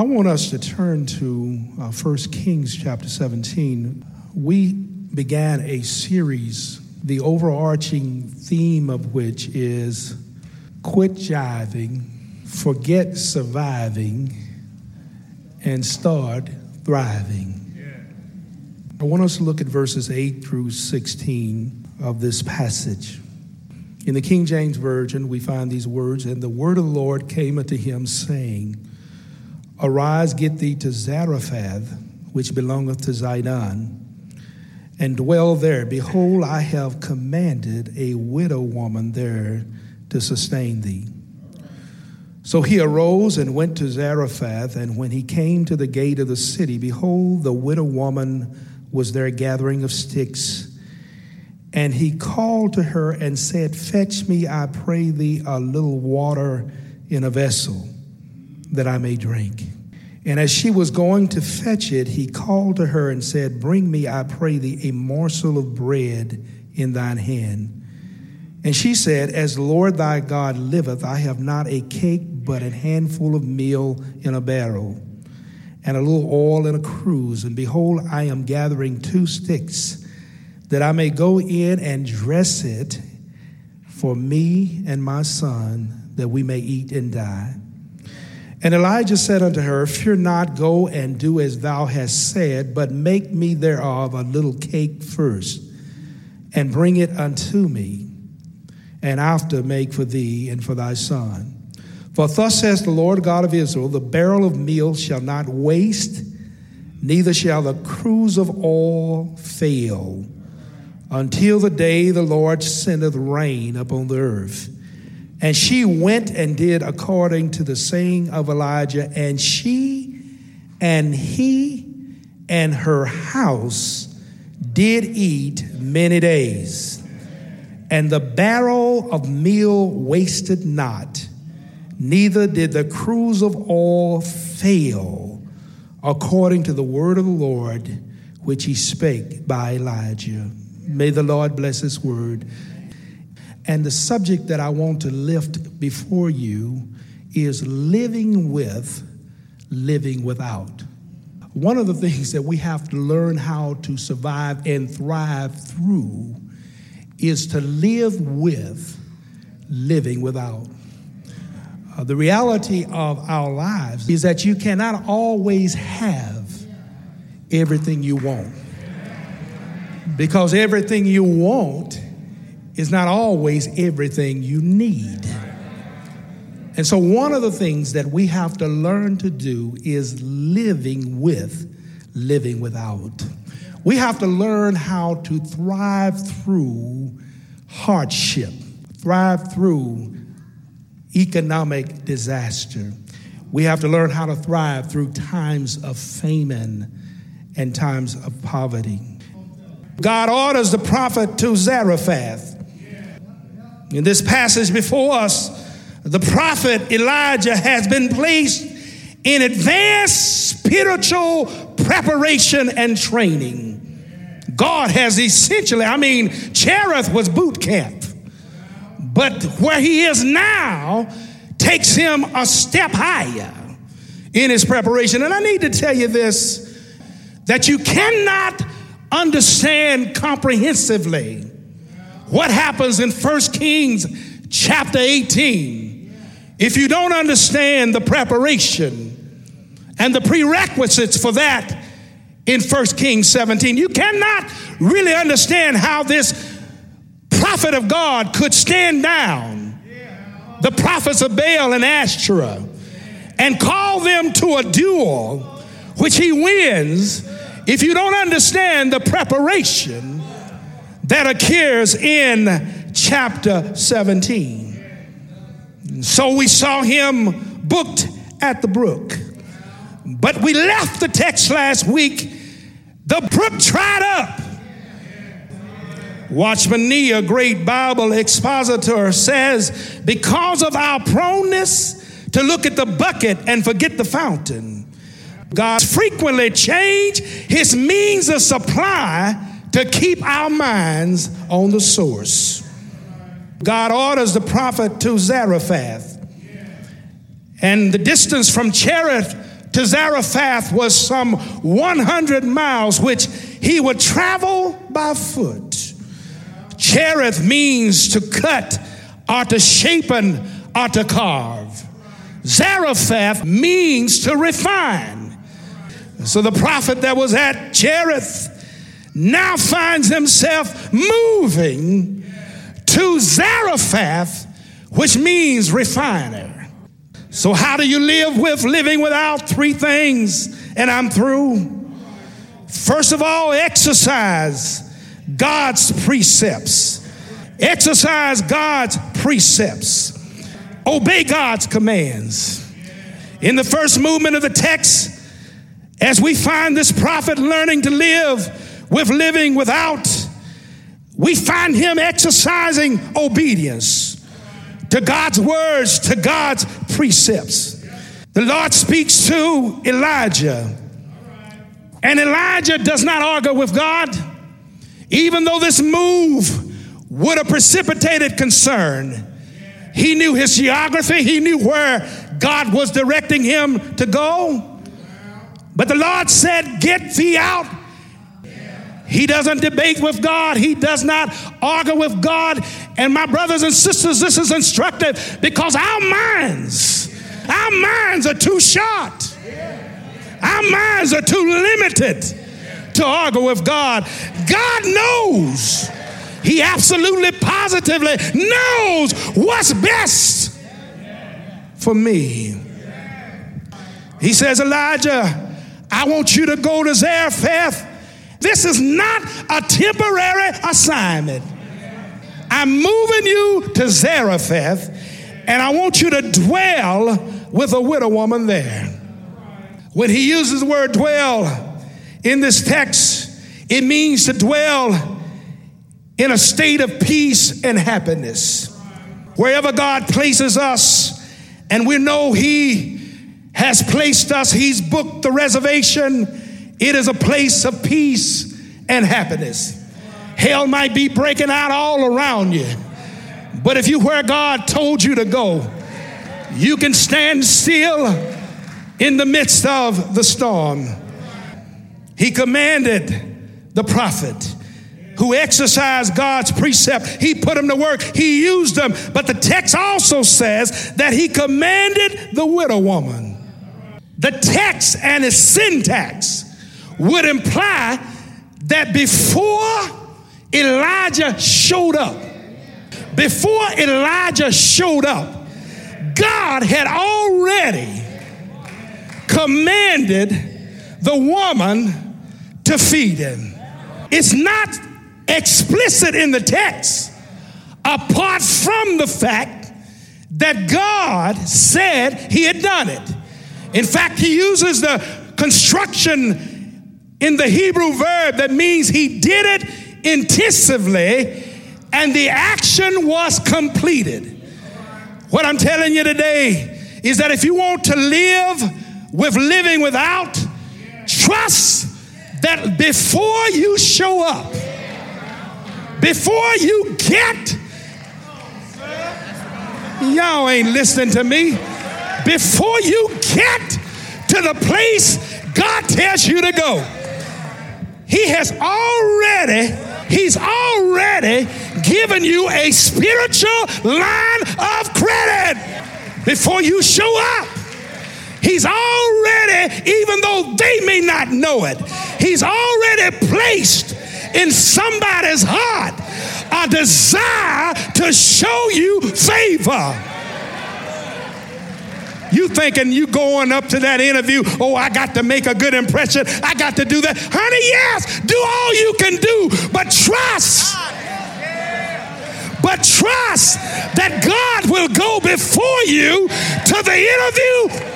I want us to turn to uh, 1 Kings chapter 17. We began a series, the overarching theme of which is quit jiving, forget surviving, and start thriving. I want us to look at verses 8 through 16 of this passage. In the King James Version, we find these words And the word of the Lord came unto him, saying, Arise, get thee to Zarephath, which belongeth to Zidon, and dwell there. Behold, I have commanded a widow woman there to sustain thee. So he arose and went to Zarephath, and when he came to the gate of the city, behold, the widow woman was there gathering of sticks. And he called to her and said, Fetch me, I pray thee, a little water in a vessel that I may drink. And as she was going to fetch it, he called to her and said, Bring me, I pray thee, a morsel of bread in thine hand. And she said, As Lord thy God liveth, I have not a cake, but a handful of meal in a barrel, and a little oil in a cruse. And behold, I am gathering two sticks, that I may go in and dress it for me and my son, that we may eat and die. And Elijah said unto her, Fear not, go and do as thou hast said, but make me thereof a little cake first, and bring it unto me, and after make for thee and for thy son. For thus says the Lord God of Israel The barrel of meal shall not waste, neither shall the cruse of oil fail, until the day the Lord sendeth rain upon the earth. And she went and did according to the saying of Elijah, and she and he and her house did eat many days. And the barrel of meal wasted not, neither did the cruse of oil fail, according to the word of the Lord which he spake by Elijah. May the Lord bless his word. And the subject that I want to lift before you is living with, living without. One of the things that we have to learn how to survive and thrive through is to live with, living without. Uh, the reality of our lives is that you cannot always have everything you want. Because everything you want is not always everything you need. And so, one of the things that we have to learn to do is living with, living without. We have to learn how to thrive through hardship, thrive through economic disaster. We have to learn how to thrive through times of famine and times of poverty. God orders the prophet to Zarephath in this passage before us, the prophet Elijah has been placed in advanced spiritual preparation and training. God has essentially, I mean, Cherith was boot camp, but where he is now takes him a step higher in his preparation. And I need to tell you this that you cannot understand comprehensively what happens in 1 Kings chapter 18 if you don't understand the preparation and the prerequisites for that in 1 Kings 17. You cannot really understand how this prophet of God could stand down the prophets of Baal and Ashtoreth and call them to a duel, which he wins, if you don't understand the preparation that occurs in chapter 17. So we saw him booked at the brook. But we left the text last week. The brook dried up. Watchman Nee, a great Bible expositor, says, because of our proneness to look at the bucket and forget the fountain, God frequently changed his means of supply to keep our minds on the source. God orders the prophet to Zarephath. And the distance from Cherith to Zarephath was some 100 miles, which he would travel by foot. Cherith means to cut or to shapen or to carve. Zarephath means to refine. So the prophet that was at Cherith now finds himself moving to Zarephath, which means refiner. So, how do you live with living without three things? And I'm through. First of all, exercise God's precepts. Exercise God's precepts. Obey God's commands. In the first movement of the text, as we find this prophet learning to live with living without, we find him exercising obedience to God's words, to God's precepts. The Lord speaks to Elijah, and Elijah does not argue with God. Even though this move would have precipitated concern, he knew his geography, he knew where God was directing him to go. But the Lord said, Get thee out. He doesn't debate with God. He does not argue with God. And my brothers and sisters, this is instructive because our minds, our minds are too short. Our minds are too limited to argue with God. God knows. He absolutely positively knows what's best for me. He says, Elijah, I want you to go to Zarephath. This is not a temporary assignment. I'm moving you to Zarephath, and I want you to dwell with a widow woman there. When he uses the word dwell, in this text, it means to dwell in a state of peace and happiness. Wherever God places us, and we know He has placed us, He's booked the reservation, it is a place of peace and happiness. Hell might be breaking out all around you, but if you where God told you to go, you can stand still in the midst of the storm. He commanded the prophet who exercised God's precept. He put them to work. He used them. But the text also says that he commanded the widow woman. The text and its syntax would imply that before Elijah showed up, before Elijah showed up, God had already commanded the woman to feed him. It's not explicit in the text, apart from the fact that God said he had done it. In fact, he uses the construction in the Hebrew verb that means he did it intensively and the action was completed. What I'm telling you today is that if you want to live with living without, trust that before you show up, before you get, y'all ain't listening to me, before you get to the place God tells you to go, He has already, He's already given you a spiritual line of credit before you show up. He's already, even though they may not know it, He's already placed in somebody's heart a desire to show you favor. You thinking you going up to that interview, oh, I got to make a good impression. I got to do that. Honey, yes, do all you can do, but trust. But trust that God will go before you to the interview.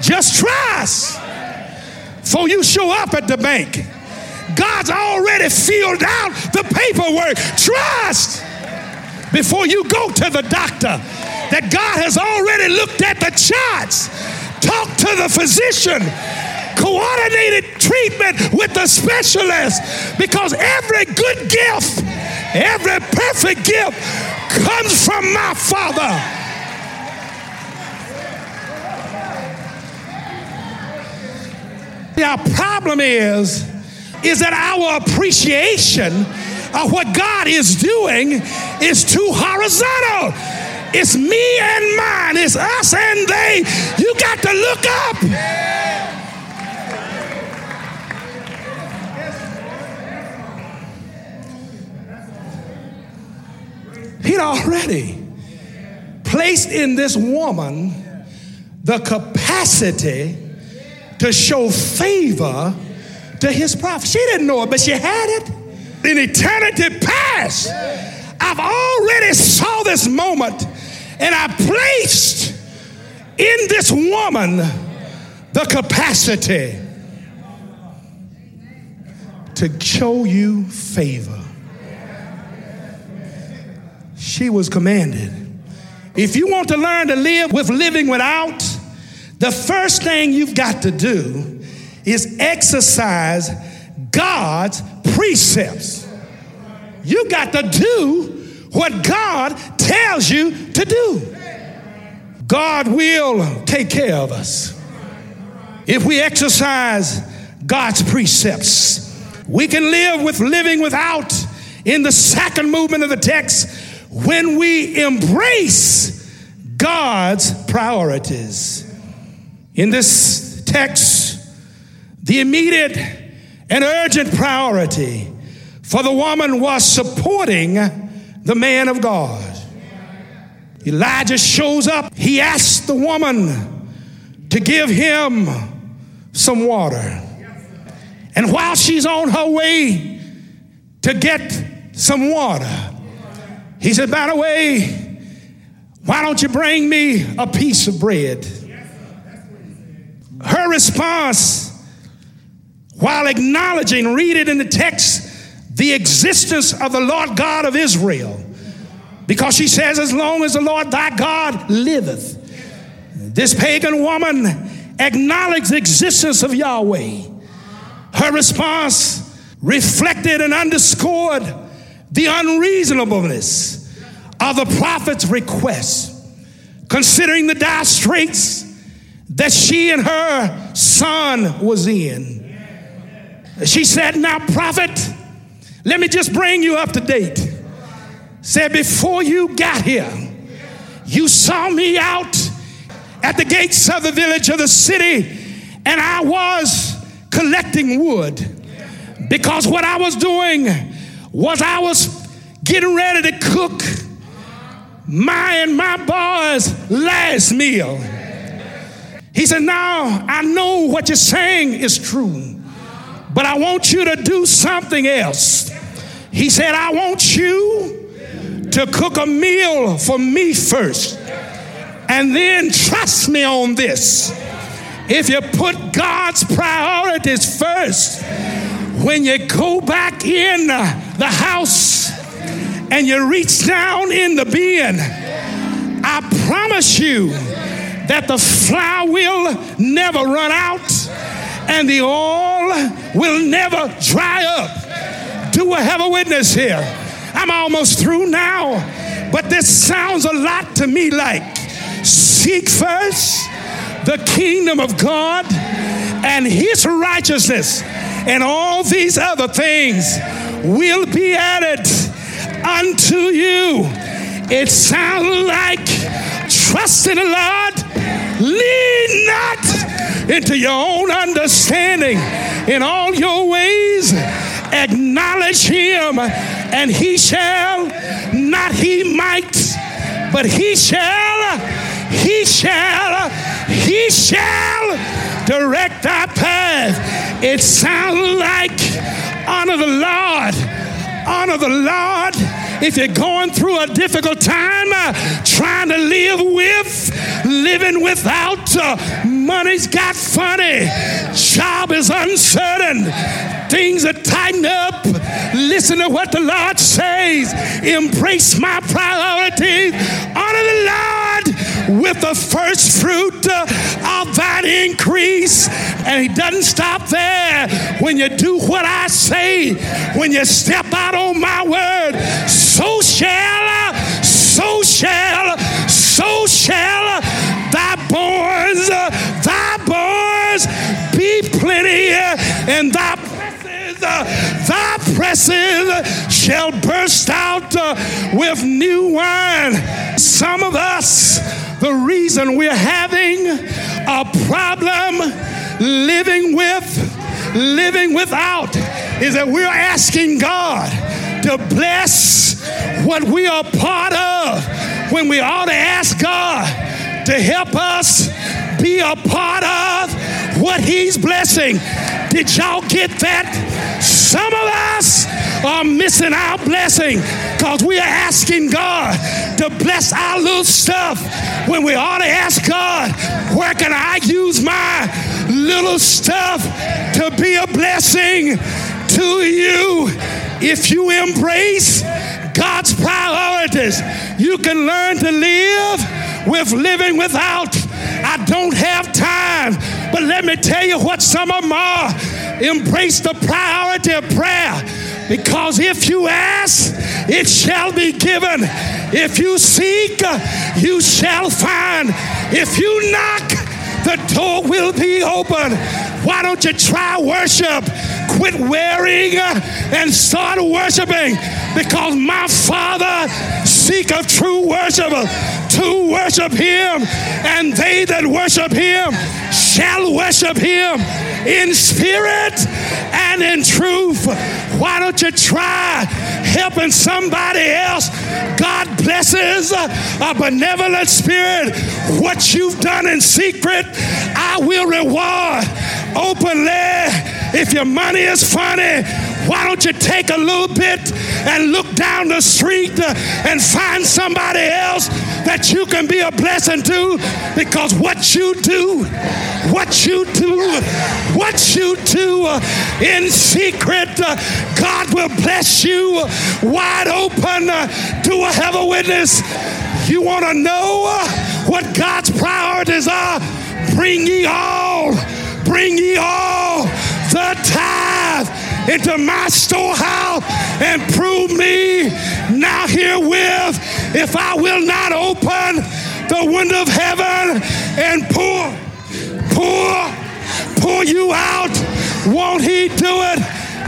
Just trust. So you show up at the bank. God's already filled out the paperwork. Trust before you go to the doctor that God has already looked at the charts. Talk to the physician. Coordinated treatment with the specialist because every good gift, every perfect gift comes from my Father. Our problem is, is that our appreciation of what God is doing is too horizontal. It's me and mine, it's us and they. You got to look up. He'd already placed in this woman the capacity to show favor to his prophet. She didn't know it, but she had it in eternity past. I've already saw this moment and I placed in this woman the capacity to show you favor. She was commanded. If you want to learn to live with living without, the first thing you've got to do is exercise God's precepts. You got to do what God tells you to do. God will take care of us. If we exercise God's precepts, we can live with living without in the second movement of the text when we embrace God's priorities. In this text, the immediate and urgent priority for the woman was supporting the man of God. Elijah shows up. He asks the woman to give him some water. And while she's on her way to get some water, he said, By the way, why don't you bring me a piece of bread? Her response while acknowledging, read it in the text, the existence of the Lord God of Israel. Because she says, As long as the Lord thy God liveth. This pagan woman acknowledged the existence of Yahweh. Her response reflected and underscored the unreasonableness of the prophet's request, considering the dire straits that she and her son was in. She said, Now, prophet, let me just bring you up to date. Said, Before you got here, you saw me out at the gates of the village of the city, and I was collecting wood because what I was doing was I was getting ready to cook my and my boys' last meal. He said, Now I know what you're saying is true. But I want you to do something else. He said, I want you to cook a meal for me first. And then trust me on this. If you put God's priorities first, when you go back in the house and you reach down in the bin, I promise you that the flour will never run out and the oil will never dry up. Do I have a witness here? I'm almost through now, but this sounds a lot to me like seek first the kingdom of God and his righteousness, and all these other things will be added unto you. It sounds like trust in the Lord, live into your own understanding. In all your ways, acknowledge him, and he shall, not he might, but he shall, he shall, he shall direct our path. It sounds like honor the Lord, honor the Lord if you're going through a difficult time, uh, trying to live with, living without, uh, money's got funny, job is uncertain, things are tightened up. Listen to what the Lord says. Embrace my priorities. Honor the Lord with the first fruit uh, of that increase. And He doesn't stop there. When you do what I say, when you step out on my word, shall, so shall, so shall thy borns, thy borns be plenty, and thy presses, thy presses shall burst out with new wine. Some of us, the reason we're having a problem living with, living without, is that we're asking God to bless what we are part of when we ought to ask God to help us be a part of what He's blessing. Did y'all get that? Some of us are missing our blessing because we are asking God to bless our little stuff when we ought to ask God, where can I use my little stuff to be a blessing to you? If you embrace God's priorities, you can learn to live with living without. I don't have time, but let me tell you what some of them are. Embrace the priority of prayer. Because if you ask, it shall be given. If you seek, you shall find. If you knock, the door will be open. Why don't you try worship? Quit wearing and start worshiping because my Father seeketh true worshipers to worship Him, and they that worship Him shall worship Him in spirit and in truth. Why don't you try helping somebody else? God blesses a benevolent spirit. What you've done in secret, I will reward openly. If your money is funny, why don't you take a little bit and look down the street uh, and find somebody else that you can be a blessing to? Because what you do, what you do, what you do uh, in secret, uh, God will bless you wide open Do I have a witness. You want to know what God's priorities are? Bring ye all, bring ye all the tithe into my storehouse and prove me now herewith if I will not open the window of heaven and pour, pour, pour you out. Won't he do it?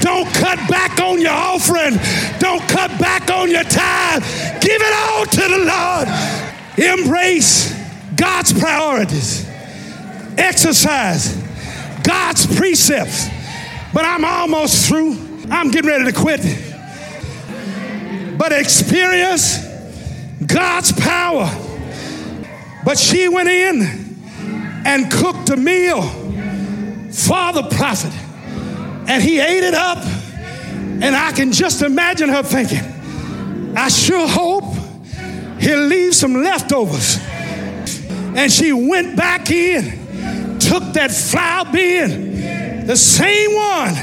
Don't cut back on your offering. Don't cut back on your tithe. Give it all to the Lord. Embrace God's priorities. Exercise God's precepts. But I'm almost through. I'm getting ready to quit. But experience God's power. But she went in and cooked a meal for the prophet. And he ate it up. And I can just imagine her thinking, I sure hope he'll leave some leftovers. And she went back in, took that flour bin, the same one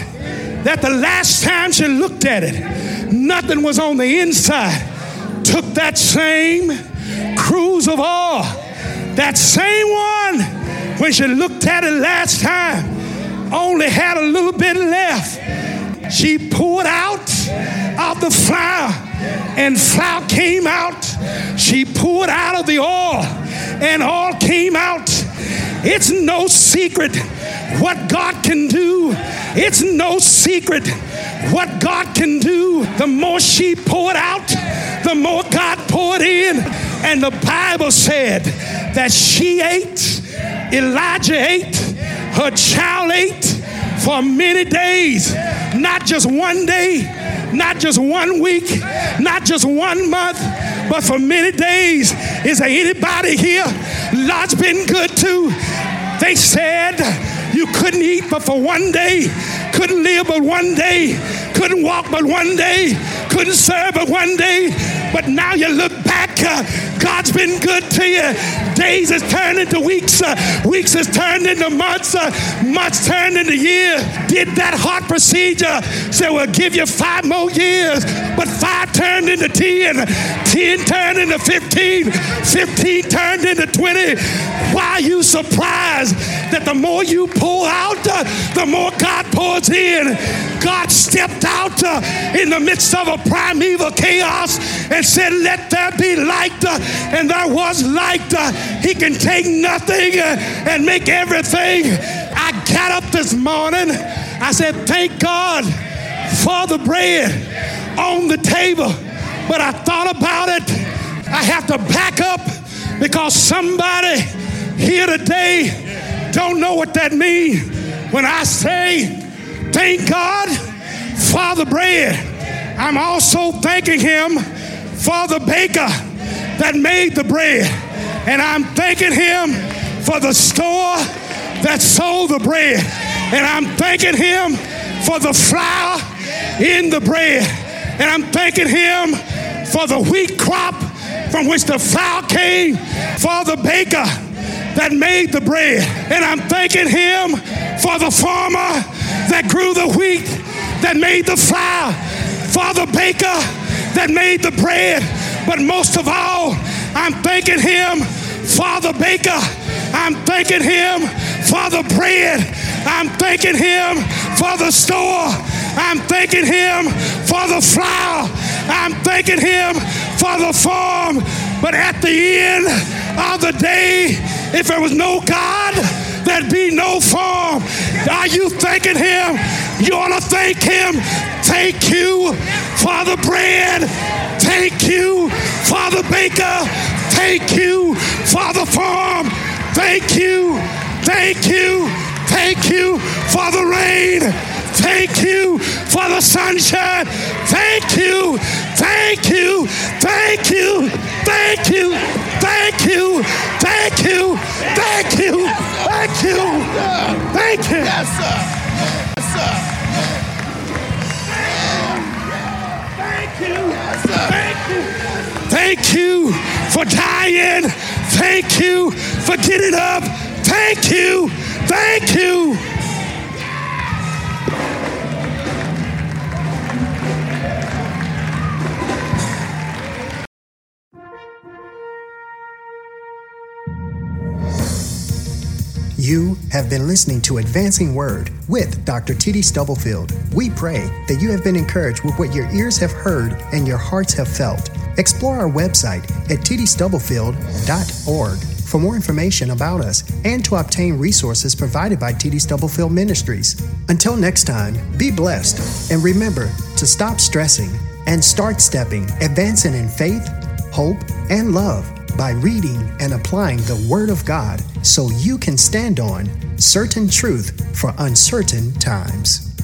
that the last time she looked at it, nothing was on the inside. Took that same cruse of oil, that same one, when she looked at it last time, only had a little bit left. She poured out of the flour, and flour came out. She poured out of the oil, and oil came out. It's no secret what God can do. It's no secret what God can do. The more she poured out, the more God poured in. And the Bible said that she ate, Elijah ate, Her child ate for many days, not just one day, not just one week, not just one month, but for many days. Is there anybody here? Lord's been good to. They said you couldn't eat but for one day, couldn't live but one day, couldn't walk but one day, couldn't serve but one day. But now you look back, uh, God's been good to you. Days has turned into weeks, uh, weeks has turned into months, uh, months turned into years. Did that heart procedure, so we'll give you five more years. But five turned into 10, 10 turned into 15, 15 turned into 20. Why are you surprised that the more you pull out, uh, the more God pours in? God stepped out uh, in the midst of a primeval chaos and said, Let there be light. And there was light. Uh, he can take nothing uh, and make everything. I got up this morning. I said, Thank God for the bread on the table. But I thought about it. I have to back up because somebody here today don't know what that means. When I say, Thank God for the bread, I'm also thanking Him for the baker that made the bread. And I'm thanking him for the store that sold the bread. And I'm thanking him for the flour in the bread. And I'm thanking him for the wheat crop from which the flour came, for the baker that made the bread. And I'm thanking him for the farmer that grew the wheat, that made the flour, for the baker that made the bread. But most of all, I'm thanking him Father baker. I'm thanking him for the bread. I'm thanking him for the store. I'm thanking him for the flour. I'm thanking him for the farm. But at the end of the day, if there was no God, there'd be no farm. Are you thanking him? You ought to thank him. Thank you for the bread. Thank you for the baker. Thank you for the farm. Thank you. Thank you. Thank you for the rain. Thank you for the sunshine. Thank you. Thank you. Thank you. Thank you. Thank you. Thank you. Thank you. Thank you. Thank you. Yes, Thank you. Yes, sir. Yes, sir. Thank you. Yes, sir. Thank you. Thank you for dying. Thank you for getting up. Thank you. Thank you. You have been listening to Advancing Word with Dr. T.D. Stubblefield. We pray that you have been encouraged with what your ears have heard and your hearts have felt. Explore our website at tdstubblefield.org for more information about us and to obtain resources provided by T.D. Stubblefield Ministries. Until next time, be blessed and remember to stop stressing and start stepping, advancing in faith, hope, and love by reading and applying the Word of God so you can stand on certain truth for uncertain times.